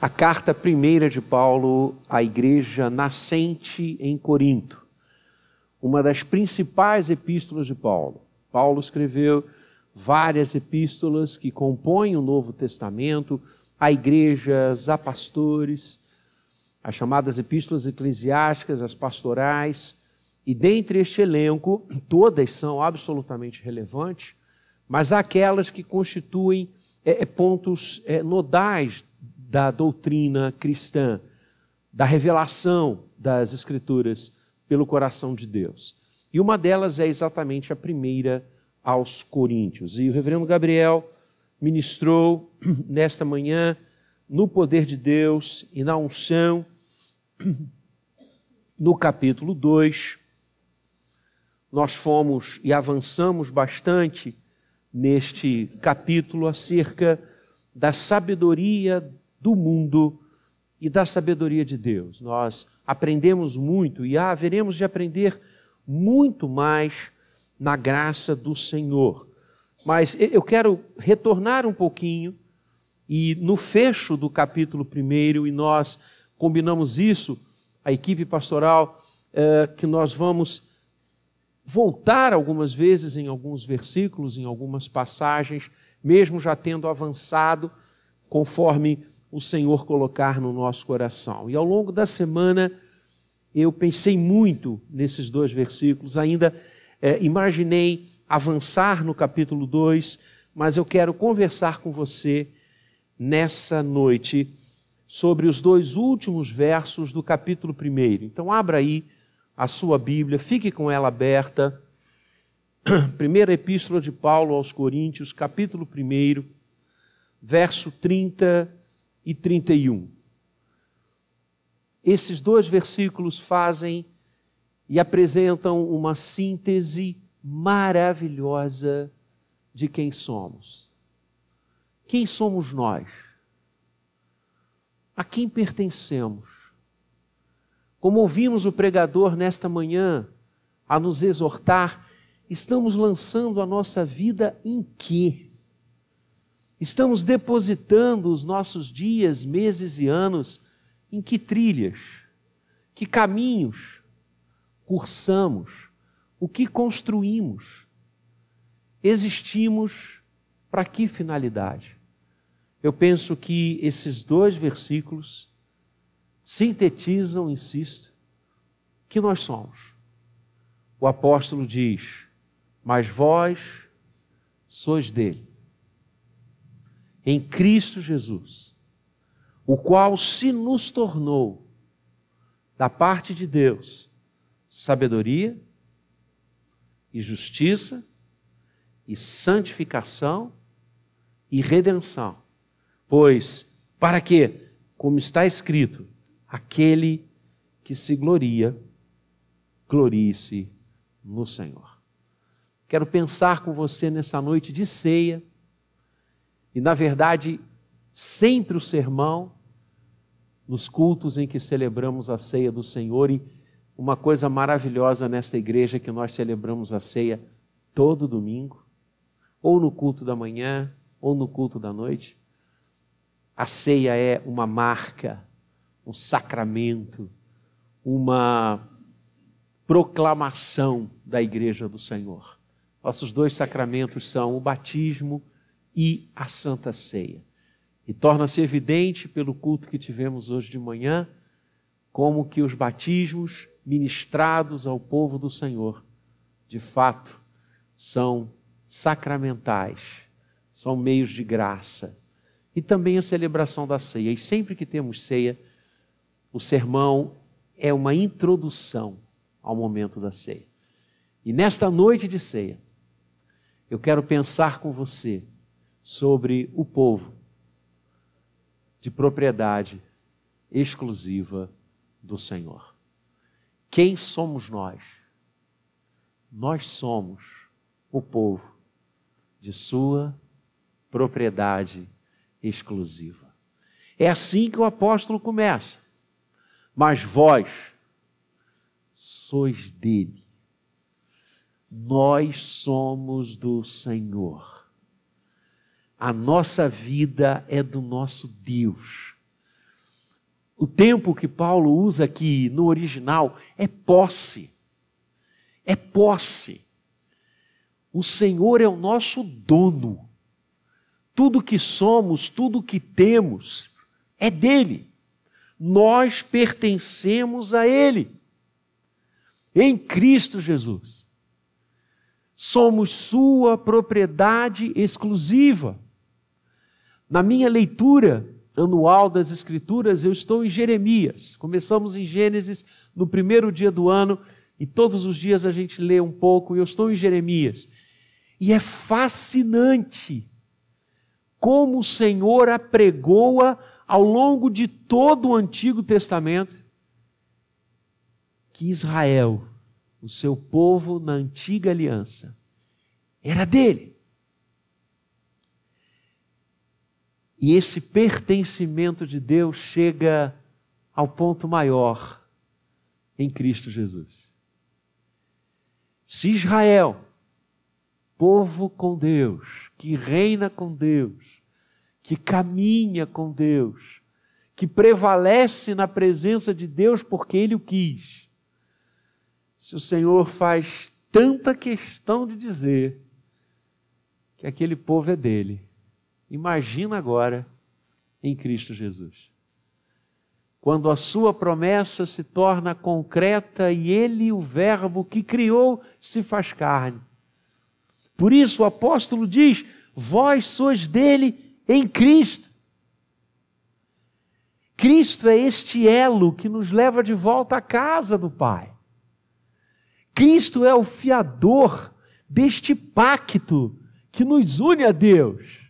a carta primeira de Paulo à igreja nascente em Corinto, uma das principais epístolas de Paulo. Paulo escreveu várias epístolas que compõem o Novo Testamento a igrejas, a pastores, as chamadas epístolas eclesiásticas, as pastorais, e dentre este elenco, todas são absolutamente relevantes, mas há aquelas que constituem é, é pontos é, nodais da doutrina cristã, da revelação das Escrituras pelo coração de Deus. E uma delas é exatamente a primeira aos Coríntios. E o reverendo Gabriel ministrou nesta manhã no poder de Deus e na unção, no capítulo 2. Nós fomos e avançamos bastante neste capítulo acerca da sabedoria do mundo e da sabedoria de Deus. Nós aprendemos muito e haveremos de aprender muito mais na graça do Senhor. Mas eu quero retornar um pouquinho e no fecho do capítulo primeiro, e nós combinamos isso, a equipe pastoral, é, que nós vamos voltar algumas vezes em alguns versículos, em algumas passagens, mesmo já tendo avançado conforme o Senhor colocar no nosso coração. E ao longo da semana eu pensei muito nesses dois versículos, ainda é, imaginei avançar no capítulo 2, mas eu quero conversar com você nessa noite sobre os dois últimos versos do capítulo 1. Então, abra aí a sua Bíblia, fique com ela aberta. Primeira Epístola de Paulo aos Coríntios, capítulo 1, verso 30 e 31. Esses dois versículos fazem e apresentam uma síntese maravilhosa de quem somos. Quem somos nós? A quem pertencemos? Como ouvimos o pregador nesta manhã a nos exortar, estamos lançando a nossa vida em quê? Estamos depositando os nossos dias, meses e anos em que trilhas, que caminhos cursamos, o que construímos? Existimos para que finalidade? Eu penso que esses dois versículos sintetizam, insisto, que nós somos. O apóstolo diz: Mas vós sois dele em Cristo Jesus, o qual se nos tornou, da parte de Deus, sabedoria e justiça e santificação e redenção. Pois, para que, como está escrito, aquele que se gloria, glorie-se no Senhor. Quero pensar com você nessa noite de ceia e, na verdade, sempre o sermão, nos cultos em que celebramos a ceia do Senhor, e uma coisa maravilhosa nesta igreja que nós celebramos a ceia todo domingo, ou no culto da manhã, ou no culto da noite. A ceia é uma marca, um sacramento, uma proclamação da igreja do Senhor. Nossos dois sacramentos são o batismo e a Santa Ceia. E torna-se evidente pelo culto que tivemos hoje de manhã, como que os batismos ministrados ao povo do Senhor, de fato, são sacramentais, são meios de graça. E também a celebração da ceia. E sempre que temos ceia, o sermão é uma introdução ao momento da ceia. E nesta noite de ceia, eu quero pensar com você sobre o povo de propriedade exclusiva do Senhor. Quem somos nós? Nós somos o povo de Sua propriedade exclusiva. É assim que o apóstolo começa. Mas vós sois dele. Nós somos do Senhor. A nossa vida é do nosso Deus. o tempo que Paulo usa aqui no original é posse. É posse. O Senhor é o nosso dono. Tudo que somos, tudo que temos é dele. Nós pertencemos a ele. Em Cristo Jesus. Somos sua propriedade exclusiva. Na minha leitura, anual das Escrituras, eu estou em Jeremias. Começamos em Gênesis no primeiro dia do ano e todos os dias a gente lê um pouco e eu estou em Jeremias. E é fascinante como o Senhor apregoa ao longo de todo o Antigo Testamento que Israel, o seu povo na antiga aliança, era dele. E esse pertencimento de Deus chega ao ponto maior em Cristo Jesus. Se Israel, povo com Deus, que reina com Deus, que caminha com Deus, que prevalece na presença de Deus porque Ele o quis, se o Senhor faz tanta questão de dizer que aquele povo é dele, Imagina agora em Cristo Jesus. Quando a sua promessa se torna concreta e ele, o Verbo que criou, se faz carne. Por isso o apóstolo diz: Vós sois dele em Cristo. Cristo é este elo que nos leva de volta à casa do Pai. Cristo é o fiador deste pacto que nos une a Deus.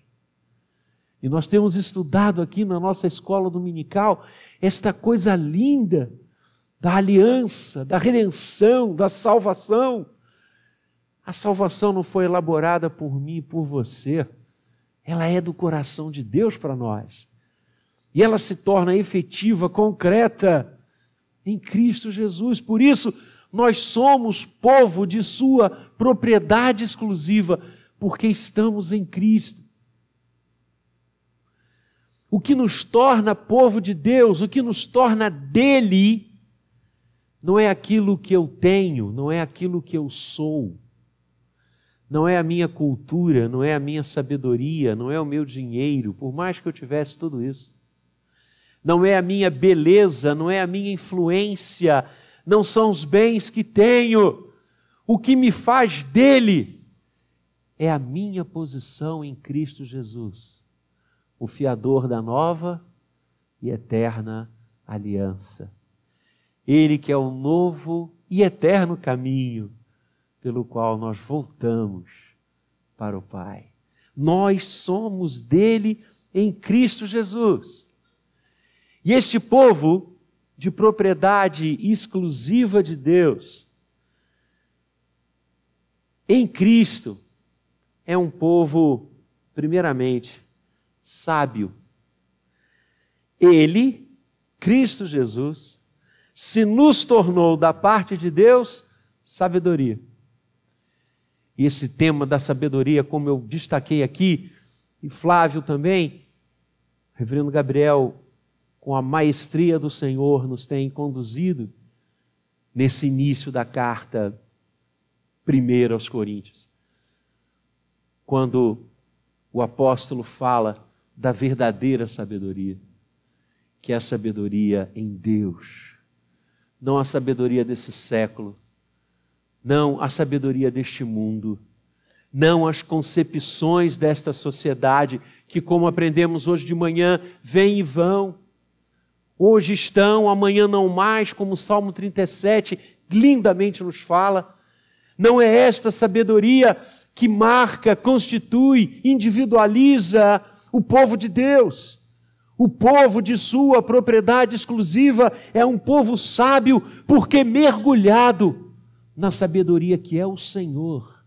E nós temos estudado aqui na nossa escola dominical esta coisa linda da aliança, da redenção, da salvação. A salvação não foi elaborada por mim e por você, ela é do coração de Deus para nós. E ela se torna efetiva, concreta em Cristo Jesus. Por isso, nós somos povo de Sua propriedade exclusiva, porque estamos em Cristo. O que nos torna povo de Deus, o que nos torna dele, não é aquilo que eu tenho, não é aquilo que eu sou, não é a minha cultura, não é a minha sabedoria, não é o meu dinheiro, por mais que eu tivesse tudo isso. Não é a minha beleza, não é a minha influência, não são os bens que tenho. O que me faz dele é a minha posição em Cristo Jesus o fiador da nova e eterna aliança. Ele que é o novo e eterno caminho pelo qual nós voltamos para o Pai. Nós somos dele em Cristo Jesus. E este povo de propriedade exclusiva de Deus, em Cristo, é um povo, primeiramente, sábio. Ele, Cristo Jesus, se nos tornou da parte de Deus sabedoria. E esse tema da sabedoria, como eu destaquei aqui, e Flávio também, Reverendo Gabriel, com a maestria do Senhor, nos tem conduzido nesse início da carta primeira aos Coríntios. Quando o apóstolo fala da verdadeira sabedoria, que é a sabedoria em Deus, não a sabedoria desse século, não a sabedoria deste mundo, não as concepções desta sociedade que, como aprendemos hoje de manhã, vêm e vão. Hoje estão, amanhã não mais, como o Salmo 37 lindamente nos fala. Não é esta sabedoria que marca, constitui, individualiza o povo de Deus. O povo de sua propriedade exclusiva é um povo sábio, porque mergulhado na sabedoria que é o Senhor.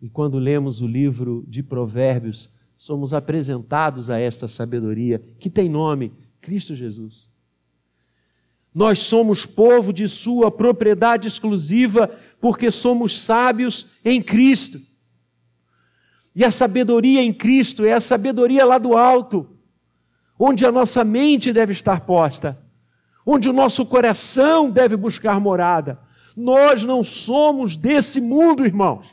E quando lemos o livro de Provérbios, somos apresentados a esta sabedoria, que tem nome Cristo Jesus. Nós somos povo de sua propriedade exclusiva, porque somos sábios em Cristo. E a sabedoria em Cristo é a sabedoria lá do alto. onde a nossa mente deve estar posta, onde o nosso coração deve buscar morada. Nós não somos desse mundo, irmãos.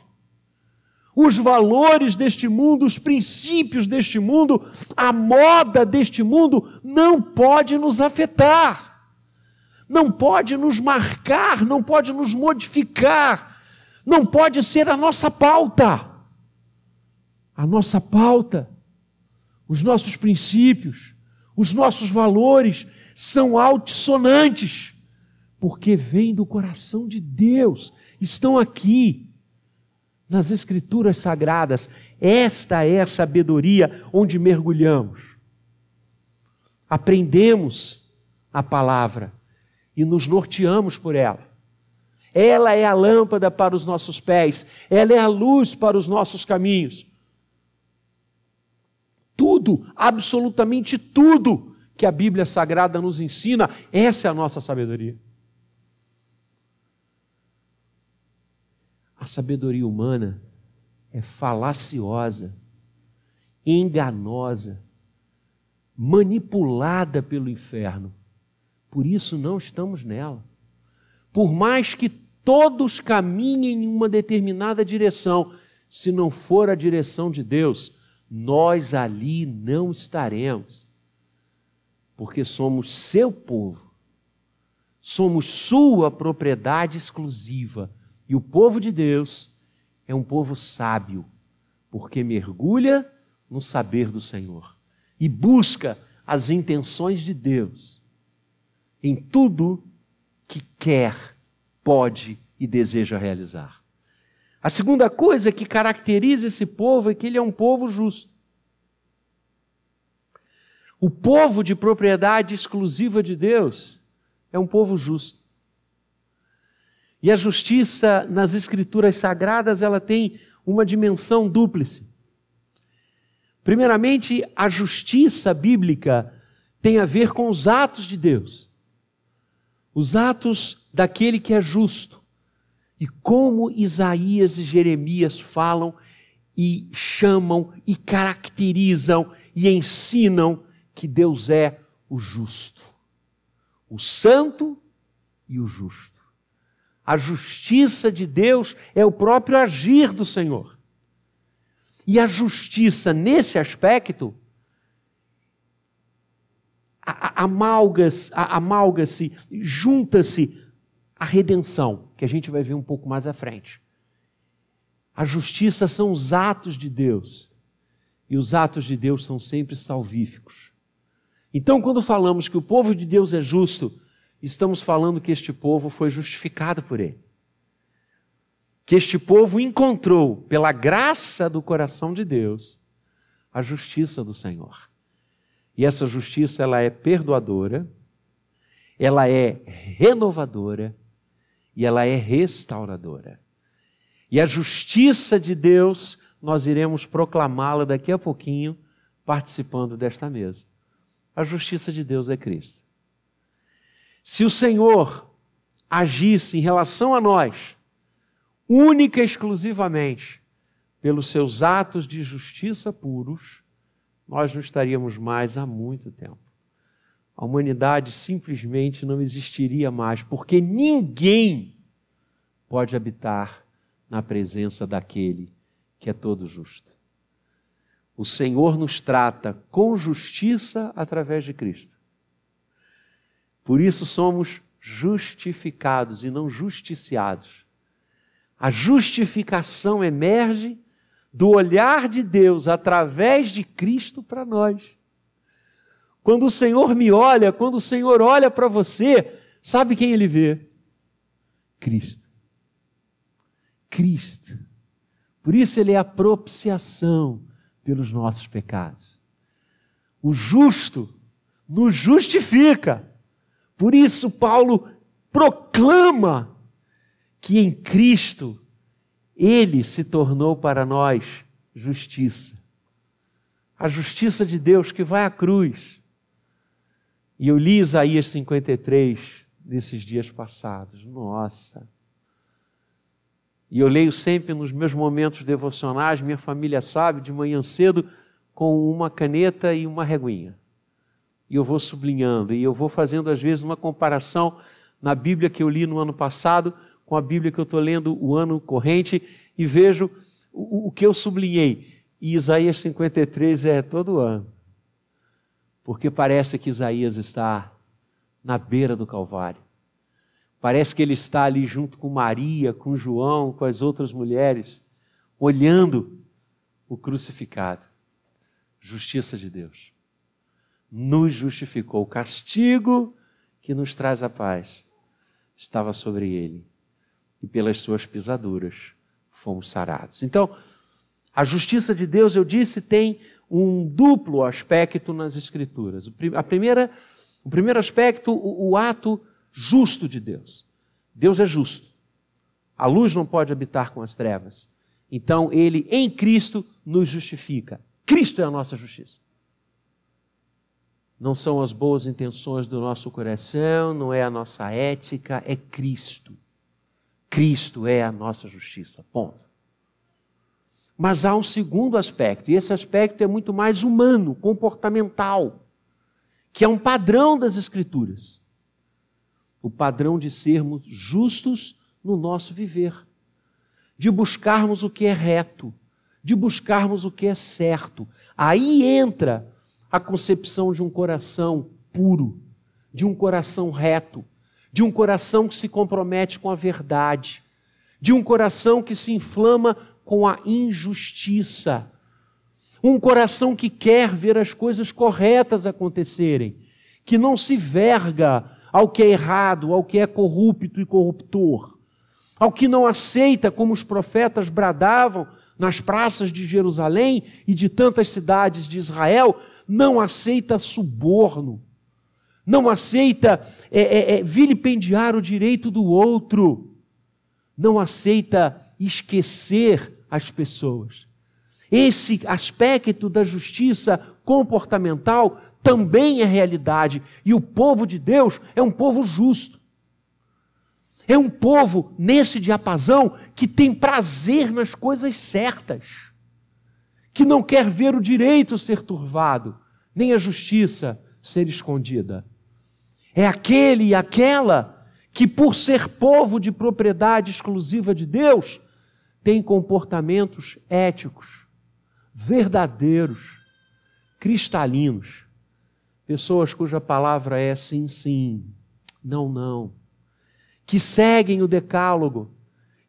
Os valores deste mundo, os princípios deste mundo, a moda deste mundo não pode nos afetar, não pode nos marcar, não pode nos modificar, não pode ser a nossa pauta. A nossa pauta, os nossos princípios, os nossos valores são altissonantes, porque vêm do coração de Deus, estão aqui nas Escrituras Sagradas. Esta é a sabedoria onde mergulhamos. Aprendemos a palavra e nos norteamos por ela. Ela é a lâmpada para os nossos pés, ela é a luz para os nossos caminhos. Tudo, absolutamente tudo que a Bíblia Sagrada nos ensina, essa é a nossa sabedoria. A sabedoria humana é falaciosa, enganosa, manipulada pelo inferno. Por isso não estamos nela. Por mais que todos caminhem em uma determinada direção, se não for a direção de Deus, nós ali não estaremos. Porque somos seu povo, somos sua propriedade exclusiva e o povo de Deus é um povo sábio, porque mergulha no saber do Senhor e busca as intenções de Deus em tudo que quer, pode e deseja realizar. A segunda coisa que caracteriza esse povo é que ele é um povo justo. O povo de propriedade exclusiva de Deus é um povo justo. E a justiça nas escrituras sagradas, ela tem uma dimensão dúplice. Primeiramente, a justiça bíblica tem a ver com os atos de Deus. Os atos daquele que é justo. E como Isaías e Jeremias falam e chamam e caracterizam e ensinam que Deus é o justo, o santo e o justo. A justiça de Deus é o próprio agir do Senhor. E a justiça, nesse aspecto, amalga-se, amalga junta-se a redenção, que a gente vai ver um pouco mais à frente. A justiça são os atos de Deus, e os atos de Deus são sempre salvíficos. Então, quando falamos que o povo de Deus é justo, estamos falando que este povo foi justificado por ele. Que este povo encontrou, pela graça do coração de Deus, a justiça do Senhor. E essa justiça ela é perdoadora, ela é renovadora e ela é restauradora. E a justiça de Deus, nós iremos proclamá-la daqui a pouquinho, participando desta mesa. A justiça de Deus é Cristo. Se o Senhor agisse em relação a nós, única e exclusivamente pelos seus atos de justiça puros, nós não estaríamos mais há muito tempo. A humanidade simplesmente não existiria mais, porque ninguém pode habitar na presença daquele que é todo justo. O Senhor nos trata com justiça através de Cristo. Por isso somos justificados e não justiciados. A justificação emerge do olhar de Deus através de Cristo para nós. Quando o Senhor me olha, quando o Senhor olha para você, sabe quem ele vê? Cristo. Cristo. Por isso ele é a propiciação pelos nossos pecados. O justo nos justifica por isso, Paulo proclama que em Cristo ele se tornou para nós justiça. A justiça de Deus que vai à cruz. E eu li Isaías 53 nesses dias passados. Nossa! E eu leio sempre nos meus momentos devocionais, minha família sabe, de manhã cedo, com uma caneta e uma reguinha. e eu vou sublinhando, e eu vou fazendo às vezes uma comparação na Bíblia que eu li no ano passado com a Bíblia que eu estou lendo o ano corrente e vejo o, o que eu sublinhei. E Isaías 53 é todo ano. Porque parece que Isaías está na beira do Calvário. Parece que ele está ali junto com Maria, com João, com as outras mulheres, olhando o crucificado. Justiça de Deus. Nos justificou. O castigo que nos traz a paz estava sobre ele. E pelas suas pisaduras fomos sarados. Então, a justiça de Deus, eu disse, tem um duplo aspecto nas Escrituras. A primeira, o primeiro aspecto, o, o ato justo de Deus. Deus é justo. A luz não pode habitar com as trevas. Então, ele em Cristo nos justifica. Cristo é a nossa justiça. Não são as boas intenções do nosso coração, não é a nossa ética, é Cristo. Cristo é a nossa justiça. Ponto. Mas há um segundo aspecto, e esse aspecto é muito mais humano, comportamental, que é um padrão das Escrituras o padrão de sermos justos no nosso viver, de buscarmos o que é reto, de buscarmos o que é certo. Aí entra a concepção de um coração puro, de um coração reto, de um coração que se compromete com a verdade, de um coração que se inflama com a injustiça, um coração que quer ver as coisas corretas acontecerem, que não se verga ao que é errado, ao que é corrupto e corruptor, ao que não aceita, como os profetas bradavam nas praças de Jerusalém e de tantas cidades de Israel, não aceita suborno, não aceita é, é, é, vilipendiar o direito do outro, não aceita esquecer as pessoas. Esse aspecto da justiça comportamental também é realidade. E o povo de Deus é um povo justo. É um povo nesse diapasão que tem prazer nas coisas certas, que não quer ver o direito ser turvado, nem a justiça ser escondida. É aquele e aquela que, por ser povo de propriedade exclusiva de Deus, tem comportamentos éticos, verdadeiros, cristalinos Pessoas cuja palavra é sim, sim, não, não. Que seguem o decálogo,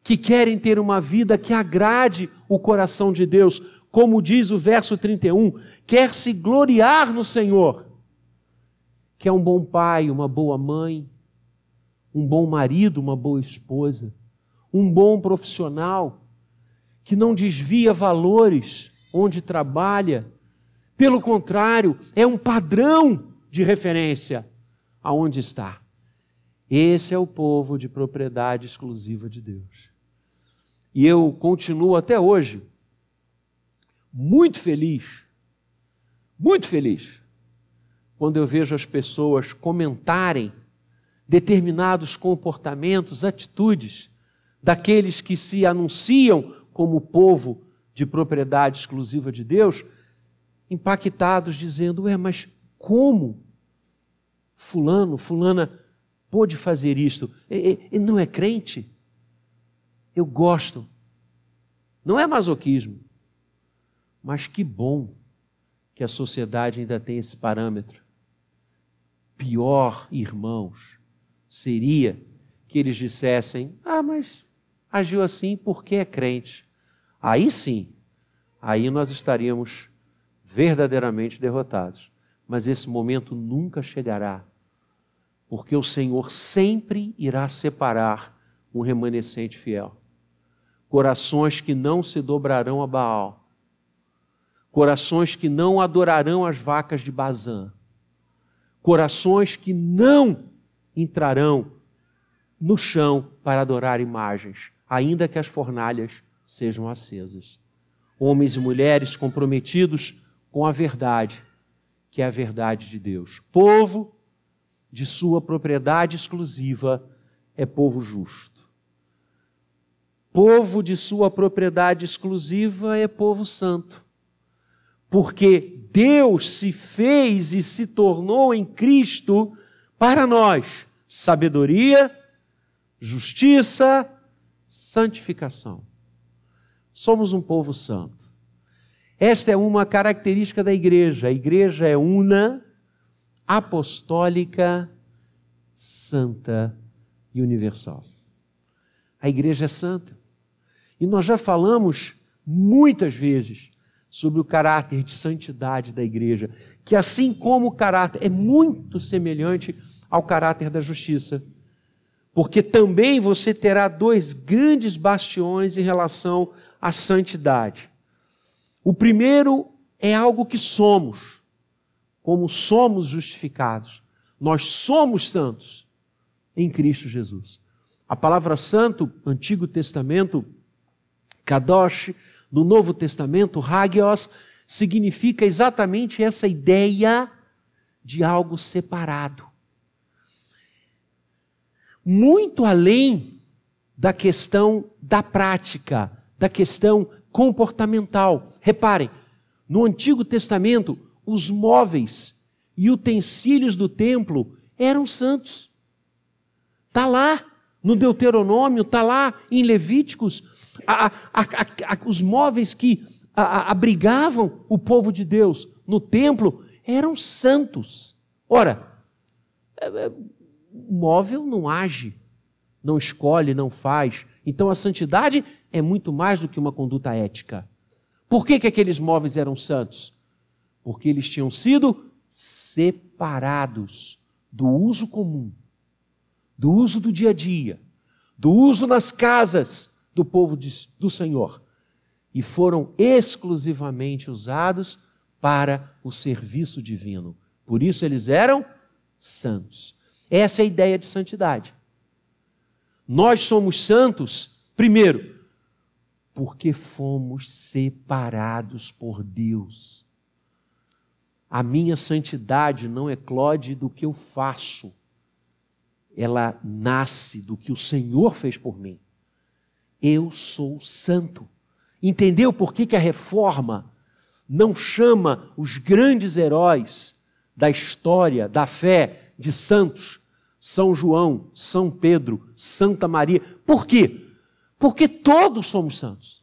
que querem ter uma vida que agrade o coração de Deus, como diz o verso 31, quer se gloriar no Senhor, que é um bom pai, uma boa mãe, um bom marido, uma boa esposa, um bom profissional, que não desvia valores onde trabalha, pelo contrário, é um padrão de referência aonde está. Esse é o povo de propriedade exclusiva de Deus. E eu continuo até hoje muito feliz, muito feliz, quando eu vejo as pessoas comentarem determinados comportamentos, atitudes daqueles que se anunciam como povo de propriedade exclusiva de Deus impactados, dizendo: Ué, mas como Fulano, Fulana pôde fazer isto? Ele não é crente? Eu gosto. Não é masoquismo. Mas que bom que a sociedade ainda tem esse parâmetro. Pior, irmãos, seria que eles dissessem: Ah, mas agiu assim porque é crente. Aí sim, aí nós estaríamos verdadeiramente derrotados. Mas esse momento nunca chegará, porque o Senhor sempre irá separar um remanescente fiel. Corações que não se dobrarão a Baal, corações que não adorarão as vacas de Bazã, corações que não entrarão no chão para adorar imagens, ainda que as fornalhas sejam acesas. Homens e mulheres comprometidos com a verdade, que é a verdade de Deus. Povo de sua propriedade exclusiva é povo justo. Povo de sua propriedade exclusiva é povo santo. porque Deus se fez e se tornou em Cristo para nós sabedoria, justiça, santificação. Somos um povo santo. Esta é uma característica da igreja. A igreja é una, apostólica, santa e universal. A igreja é santa. E nós já falamos muitas vezes sobre o caráter de santidade da igreja, que assim como o caráter é muito semelhante ao caráter da justiça, porque também você terá dois grandes bastiões em relação à santidade. O primeiro é algo que somos, como somos justificados. Nós somos santos em Cristo Jesus. A palavra santo, Antigo Testamento, Kadosh, no Novo Testamento, Hagios, significa exatamente essa ideia de algo separado. Muito além da questão da prática, da questão comportamental. Reparem, no Antigo Testamento, os móveis e utensílios do templo eram santos. Está lá no Deuteronômio, está lá em Levíticos, a, a, a, os móveis que abrigavam o povo de Deus no templo eram santos. Ora, é, é, o móvel não age, não escolhe, não faz. Então a santidade é muito mais do que uma conduta ética. Por que, que aqueles móveis eram santos? Porque eles tinham sido separados do uso comum, do uso do dia a dia, do uso nas casas do povo de, do Senhor e foram exclusivamente usados para o serviço divino. Por isso eles eram santos. Essa é a ideia de santidade. Nós somos santos, primeiro, porque fomos separados por Deus. A minha santidade não eclode do que eu faço, ela nasce do que o Senhor fez por mim. Eu sou santo. Entendeu por que, que a reforma não chama os grandes heróis da história, da fé, de santos? São João, São Pedro, Santa Maria. Por quê? Porque todos somos santos.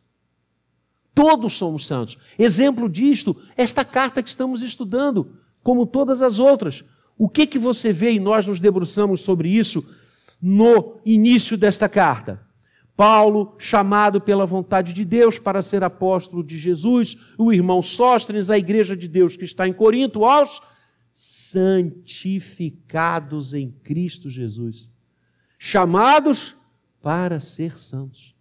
Todos somos santos. Exemplo disto, esta carta que estamos estudando, como todas as outras. O que que você vê e nós nos debruçamos sobre isso no início desta carta? Paulo, chamado pela vontade de Deus para ser apóstolo de Jesus, o irmão Sóstenes, a igreja de Deus que está em Corinto, aos santificados em Cristo Jesus, chamados para ser santos.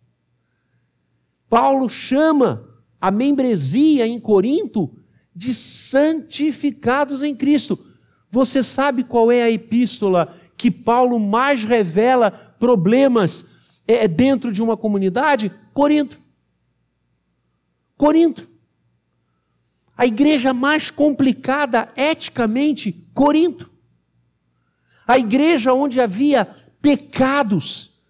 Paulo chama a membresia em Corinto de santificados em Cristo. Você sabe qual é a epístola que Paulo mais revela problemas é, é dentro de uma comunidade? Corinto. Corinto. A igreja mais complicada eticamente, Corinto. A igreja onde havia pecados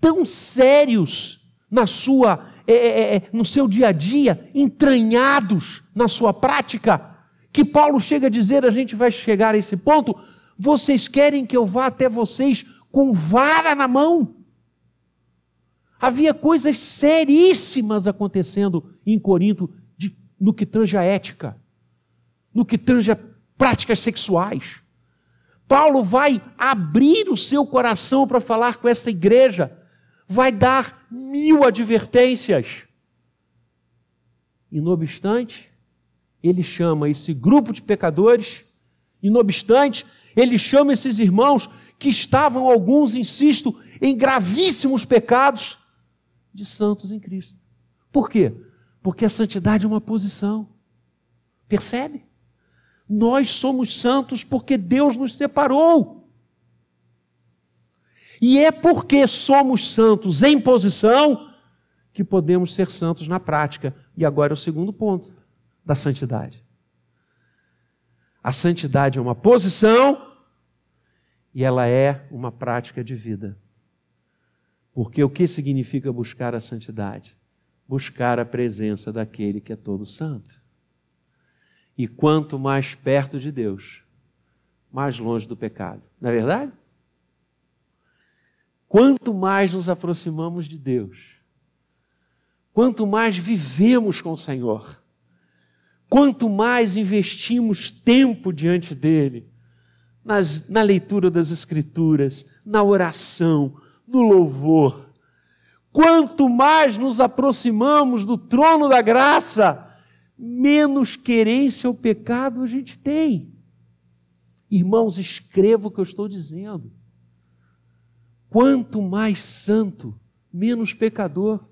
tão sérios na sua, é, é, é, no seu dia a dia, entranhados na sua prática, que Paulo chega a dizer, a gente vai chegar a esse ponto, vocês querem que eu vá até vocês com vara na mão? Havia coisas seríssimas acontecendo em Corinto no que tange a ética, no que tange a práticas sexuais. Paulo vai abrir o seu coração para falar com essa igreja, vai dar mil advertências. E, não obstante, ele chama esse grupo de pecadores, e, não obstante, ele chama esses irmãos que estavam, alguns, insisto, em gravíssimos pecados, de santos em Cristo. Por quê? Porque a santidade é uma posição. Percebe? Nós somos santos porque Deus nos separou. E é porque somos santos em posição que podemos ser santos na prática. E agora é o segundo ponto da santidade. A santidade é uma posição e ela é uma prática de vida. Porque o que significa buscar a santidade? Buscar a presença daquele que é todo santo. E quanto mais perto de Deus, mais longe do pecado. Não é verdade? Quanto mais nos aproximamos de Deus, quanto mais vivemos com o Senhor, quanto mais investimos tempo diante dEle, nas, na leitura das Escrituras, na oração, no louvor, quanto mais nos aproximamos do trono da graça, menos querência ao pecado a gente tem. Irmãos, escreva o que eu estou dizendo. Quanto mais santo, menos pecador.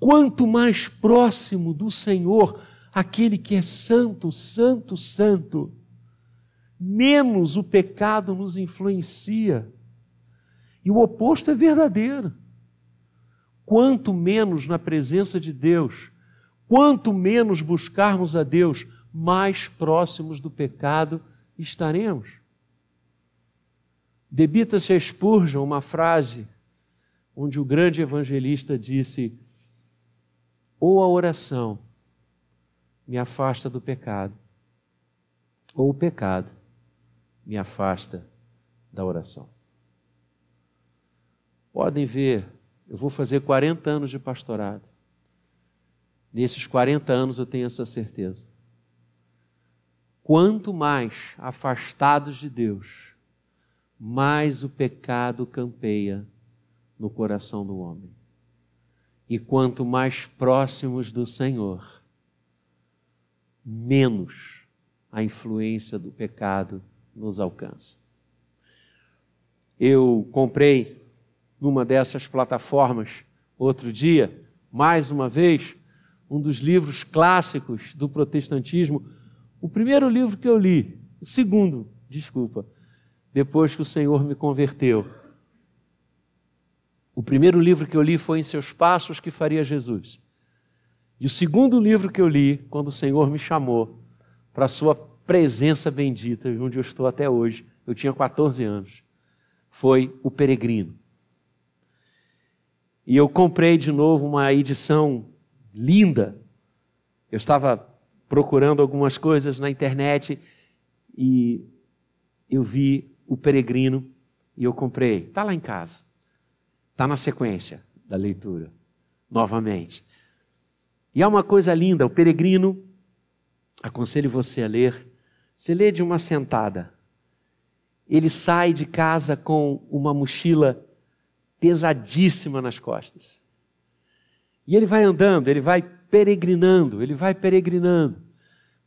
Quanto mais próximo do Senhor, aquele que é santo, santo, santo, menos o pecado nos influencia. E o oposto é verdadeiro. Quanto menos na presença de Deus, quanto menos buscarmos a Deus, mais próximos do pecado estaremos. Debita-se a Spurgeon uma frase onde o grande evangelista disse: ou a oração me afasta do pecado, ou o pecado me afasta da oração. Podem ver, eu vou fazer 40 anos de pastorado. Nesses 40 anos eu tenho essa certeza. Quanto mais afastados de Deus, mais o pecado campeia no coração do homem. E quanto mais próximos do Senhor, menos a influência do pecado nos alcança. Eu comprei numa dessas plataformas outro dia, mais uma vez, um dos livros clássicos do protestantismo, o primeiro livro que eu li, o segundo, desculpa, depois que o Senhor me converteu. O primeiro livro que eu li foi Em Seus Passos que Faria Jesus. E o segundo livro que eu li, quando o Senhor me chamou para a sua presença bendita, onde eu estou até hoje, eu tinha 14 anos, foi O Peregrino. E eu comprei de novo uma edição linda. Eu estava procurando algumas coisas na internet e eu vi O Peregrino e eu comprei. Está lá em casa. Está na sequência da leitura, novamente. E há uma coisa linda: O Peregrino, aconselho você a ler você lê de uma sentada. Ele sai de casa com uma mochila pesadíssima nas costas. E ele vai andando, ele vai peregrinando, ele vai peregrinando.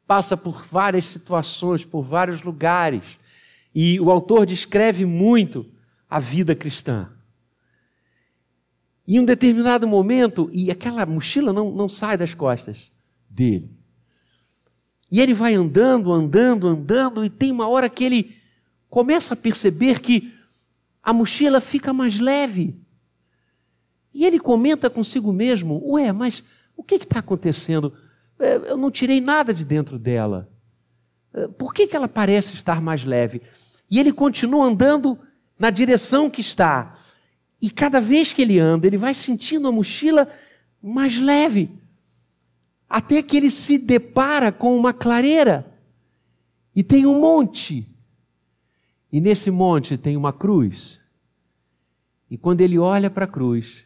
Passa por várias situações, por vários lugares. E o autor descreve muito a vida cristã. Em um determinado momento, e aquela mochila não, não sai das costas dele. E ele vai andando, andando, andando, e tem uma hora que ele começa a perceber que a mochila fica mais leve. E ele comenta consigo mesmo: Ué, mas o que está acontecendo? É, eu não tirei nada de dentro dela. É, por que, que ela parece estar mais leve? E ele continua andando na direção que está. E cada vez que ele anda, ele vai sentindo a mochila mais leve até que ele se depara com uma clareira e tem um monte. E nesse monte tem uma cruz. E quando ele olha para a cruz,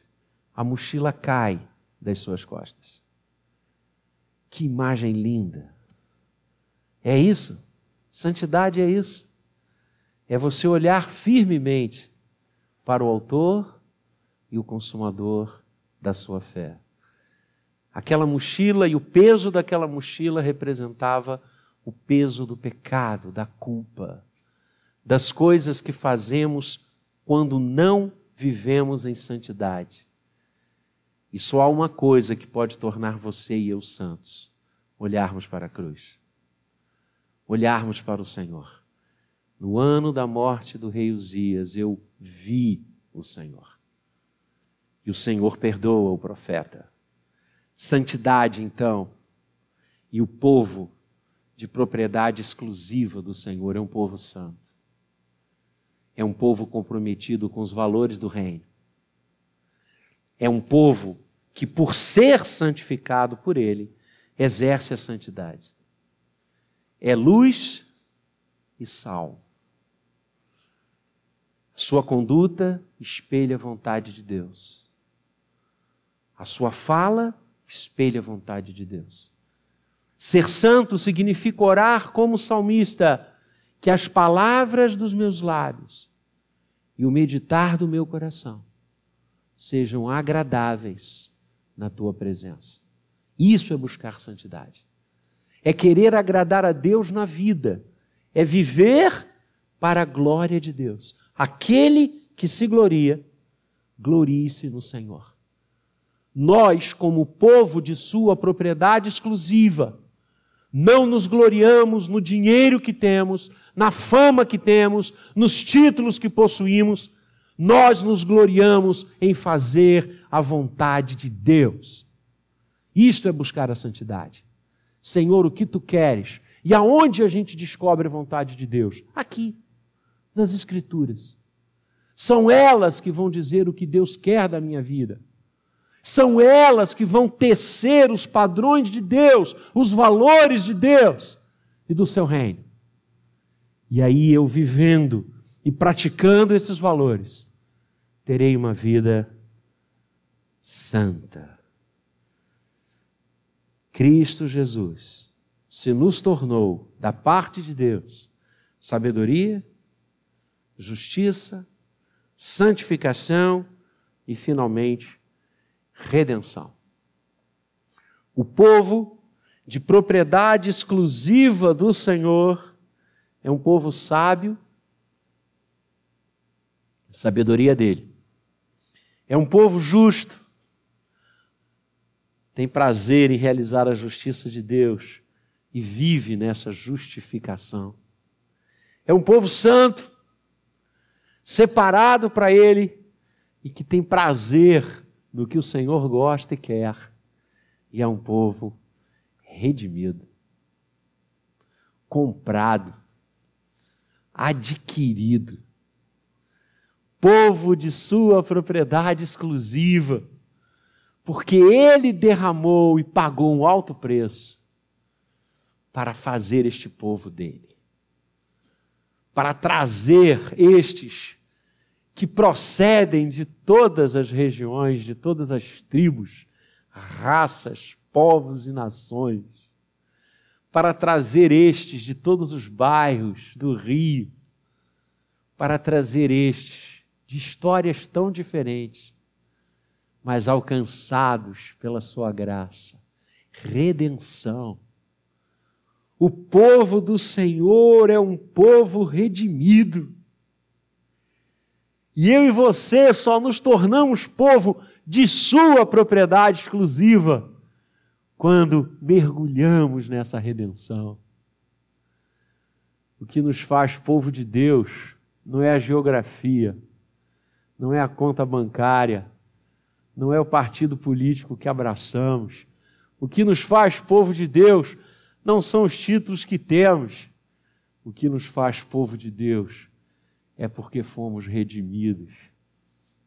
a mochila cai das suas costas. Que imagem linda! É isso? Santidade é isso. É você olhar firmemente para o Autor e o Consumador da sua fé. Aquela mochila e o peso daquela mochila representava o peso do pecado, da culpa, das coisas que fazemos quando não vivemos em santidade. E só há uma coisa que pode tornar você e eu santos: olharmos para a cruz, olharmos para o Senhor. No ano da morte do rei Uzias, eu vi o Senhor. E o Senhor perdoa o profeta. Santidade, então, e o povo de propriedade exclusiva do Senhor é um povo santo. É um povo comprometido com os valores do reino. É um povo que, por ser santificado por Ele, exerce a santidade. é luz e sal. Sua conduta espelha a vontade de Deus. A sua fala espelha a vontade de Deus. Ser santo significa orar como salmista, que as palavras dos meus lábios e o meditar do meu coração sejam agradáveis na tua presença. Isso é buscar santidade. É querer agradar a Deus na vida. É viver para a glória de Deus. Aquele que se gloria, glorie-se no Senhor. Nós, como povo de Sua propriedade exclusiva, não nos gloriamos no dinheiro que temos, na fama que temos, nos títulos que possuímos, nós nos gloriamos em fazer a vontade de Deus. Isto é buscar a santidade. Senhor, o que tu queres? E aonde a gente descobre a vontade de Deus? Aqui, nas Escrituras. São elas que vão dizer o que Deus quer da minha vida. São elas que vão tecer os padrões de Deus, os valores de Deus e do seu reino. E aí eu vivendo e praticando esses valores, terei uma vida santa. Cristo Jesus se nos tornou, da parte de Deus, sabedoria, justiça, santificação e, finalmente, redenção. O povo de propriedade exclusiva do Senhor é um povo sábio, sabedoria dele. É um povo justo, tem prazer em realizar a justiça de Deus e vive nessa justificação. É um povo santo, separado para Ele e que tem prazer no que o Senhor gosta e quer. E é um povo redimido, comprado, adquirido, povo de sua propriedade exclusiva, porque Ele derramou e pagou um alto preço para fazer este povo dele, para trazer estes que procedem de todas as regiões, de todas as tribos, raças, povos e nações, para trazer estes de todos os bairros do Rio, para trazer estes de histórias tão diferentes, mas alcançados pela sua graça, redenção. O povo do Senhor é um povo redimido e eu e você só nos tornamos povo de Sua propriedade exclusiva quando mergulhamos nessa redenção. O que nos faz povo de Deus não é a geografia, não é a conta bancária, não é o partido político que abraçamos. O que nos faz povo de Deus não são os títulos que temos. O que nos faz povo de Deus é porque fomos redimidos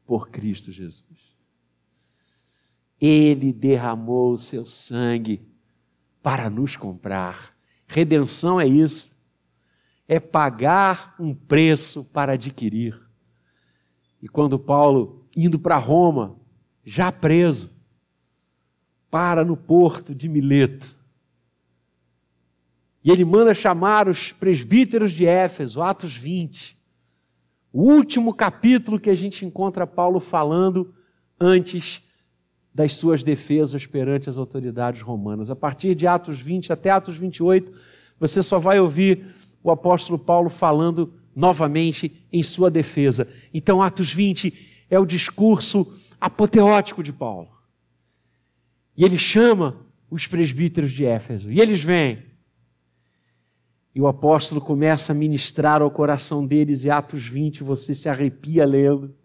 por Cristo Jesus. Ele derramou o seu sangue para nos comprar. Redenção é isso. É pagar um preço para adquirir. E quando Paulo, indo para Roma, já preso, para no porto de Mileto, e ele manda chamar os presbíteros de Éfeso, Atos 20, o último capítulo que a gente encontra Paulo falando antes das suas defesas perante as autoridades romanas. A partir de Atos 20 até Atos 28, você só vai ouvir o apóstolo Paulo falando novamente em sua defesa. Então, Atos 20 é o discurso apoteótico de Paulo. E ele chama os presbíteros de Éfeso. E eles vêm. E o apóstolo começa a ministrar ao coração deles, e Atos 20, você se arrepia lendo.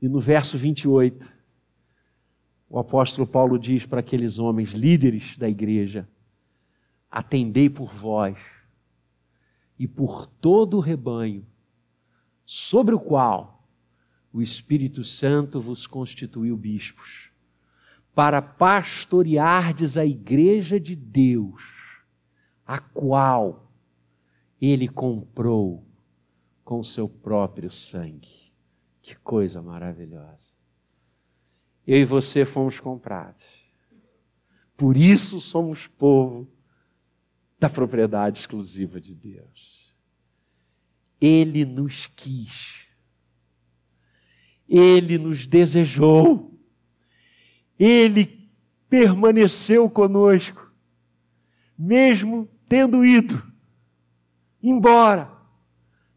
E no verso 28, o apóstolo Paulo diz para aqueles homens, líderes da igreja: Atendei por vós e por todo o rebanho, sobre o qual o Espírito Santo vos constituiu bispos, para pastoreardes a igreja de Deus a qual ele comprou com seu próprio sangue. Que coisa maravilhosa. Eu e você fomos comprados. Por isso somos povo da propriedade exclusiva de Deus. Ele nos quis. Ele nos desejou. Ele permaneceu conosco, mesmo tendo ido embora,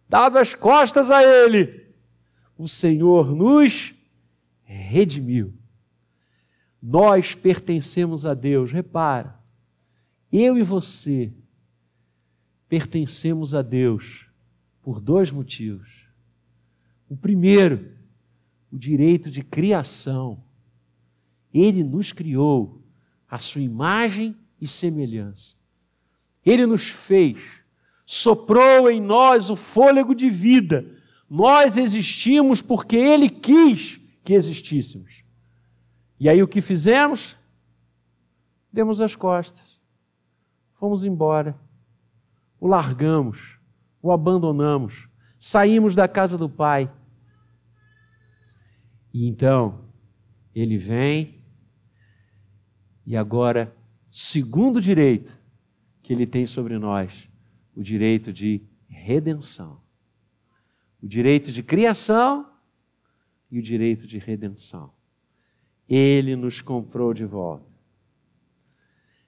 dado as costas a Ele, o Senhor nos redimiu. Nós pertencemos a Deus, repara, eu e você pertencemos a Deus por dois motivos. O primeiro, o direito de criação. Ele nos criou a sua imagem e semelhança. Ele nos fez, soprou em nós o fôlego de vida. Nós existimos porque Ele quis que existíssemos. E aí o que fizemos? Demos as costas, fomos embora, o largamos, o abandonamos, saímos da casa do Pai. E então, ele vem, e agora, segundo direito que ele tem sobre nós, o direito de redenção. O direito de criação e o direito de redenção. Ele nos comprou de volta.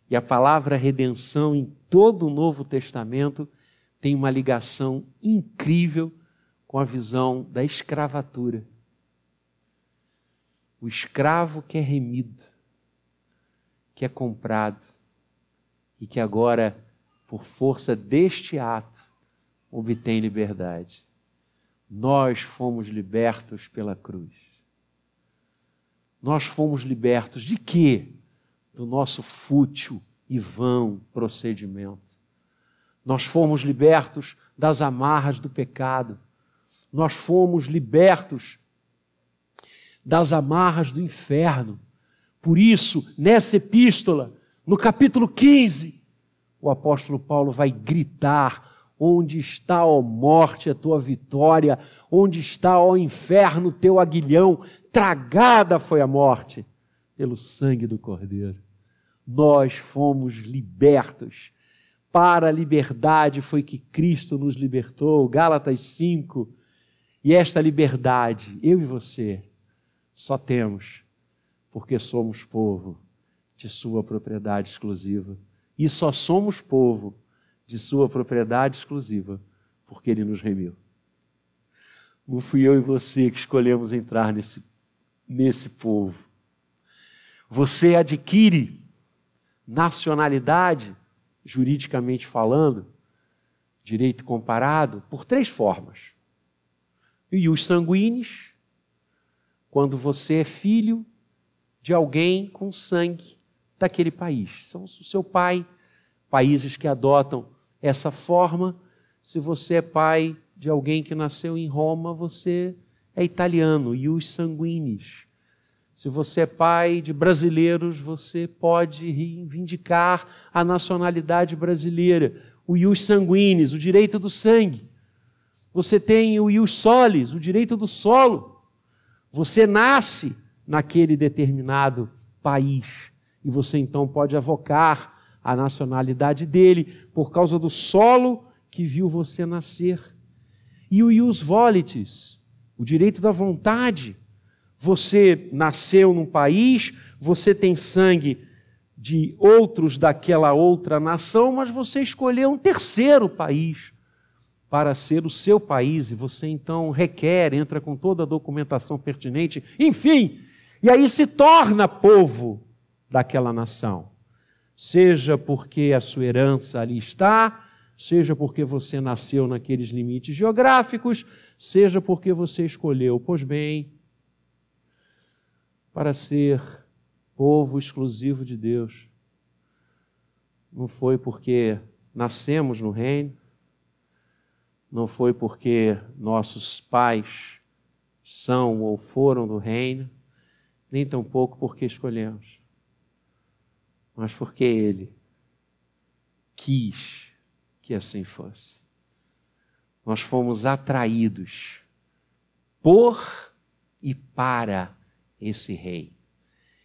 E a palavra redenção em todo o Novo Testamento tem uma ligação incrível com a visão da escravatura. O escravo que é remido, que é comprado e que agora, por força deste ato, obtém liberdade. Nós fomos libertos pela cruz. Nós fomos libertos de quê? Do nosso fútil e vão procedimento. Nós fomos libertos das amarras do pecado. Nós fomos libertos das amarras do inferno. Por isso, nessa epístola, no capítulo 15, o apóstolo Paulo vai gritar Onde está, ó morte, a tua vitória? Onde está, ó inferno, teu aguilhão? Tragada foi a morte pelo sangue do Cordeiro. Nós fomos libertos. Para a liberdade foi que Cristo nos libertou. Gálatas 5. E esta liberdade, eu e você, só temos porque somos povo de Sua propriedade exclusiva. E só somos povo de sua propriedade exclusiva, porque ele nos remiu. Não fui eu e você que escolhemos entrar nesse, nesse povo. Você adquire nacionalidade, juridicamente falando, direito comparado, por três formas. E os sanguíneos, quando você é filho de alguém com sangue daquele país. São o seu pai, países que adotam essa forma. Se você é pai de alguém que nasceu em Roma, você é italiano, e os sanguíneos. Se você é pai de brasileiros, você pode reivindicar a nacionalidade brasileira, o ius sanguíneos, o direito do sangue. Você tem o ius solis, o direito do solo. Você nasce naquele determinado país e você então pode avocar a nacionalidade dele, por causa do solo que viu você nascer. E o ius volitis, o direito da vontade. Você nasceu num país, você tem sangue de outros daquela outra nação, mas você escolheu um terceiro país para ser o seu país e você então requer, entra com toda a documentação pertinente, enfim, e aí se torna povo daquela nação seja porque a sua herança ali está, seja porque você nasceu naqueles limites geográficos, seja porque você escolheu, pois bem, para ser povo exclusivo de Deus. Não foi porque nascemos no reino, não foi porque nossos pais são ou foram do reino, nem tampouco porque escolhemos mas porque Ele quis que assim fosse. Nós fomos atraídos por e para esse rei.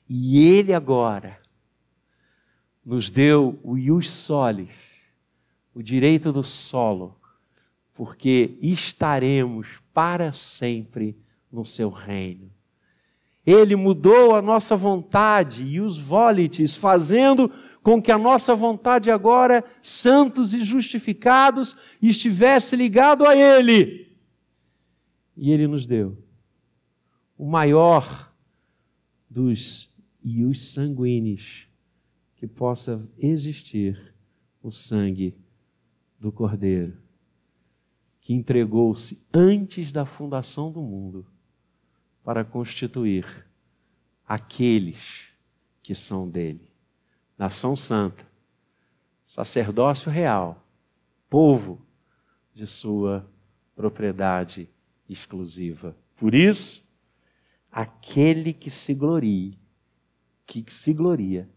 E ele agora nos deu o ius solis, o direito do solo, porque estaremos para sempre no seu reino. Ele mudou a nossa vontade e os vólites, fazendo com que a nossa vontade agora, santos e justificados, estivesse ligado a Ele. E Ele nos deu o maior dos ius sanguíneos que possa existir, o sangue do Cordeiro, que entregou-se antes da fundação do mundo para constituir aqueles que são dele. Nação santa, sacerdócio real, povo de sua propriedade exclusiva. Por isso, aquele que se glorie, que se gloria,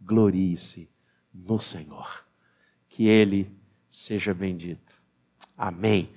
glorie-se no Senhor. Que ele seja bendito. Amém.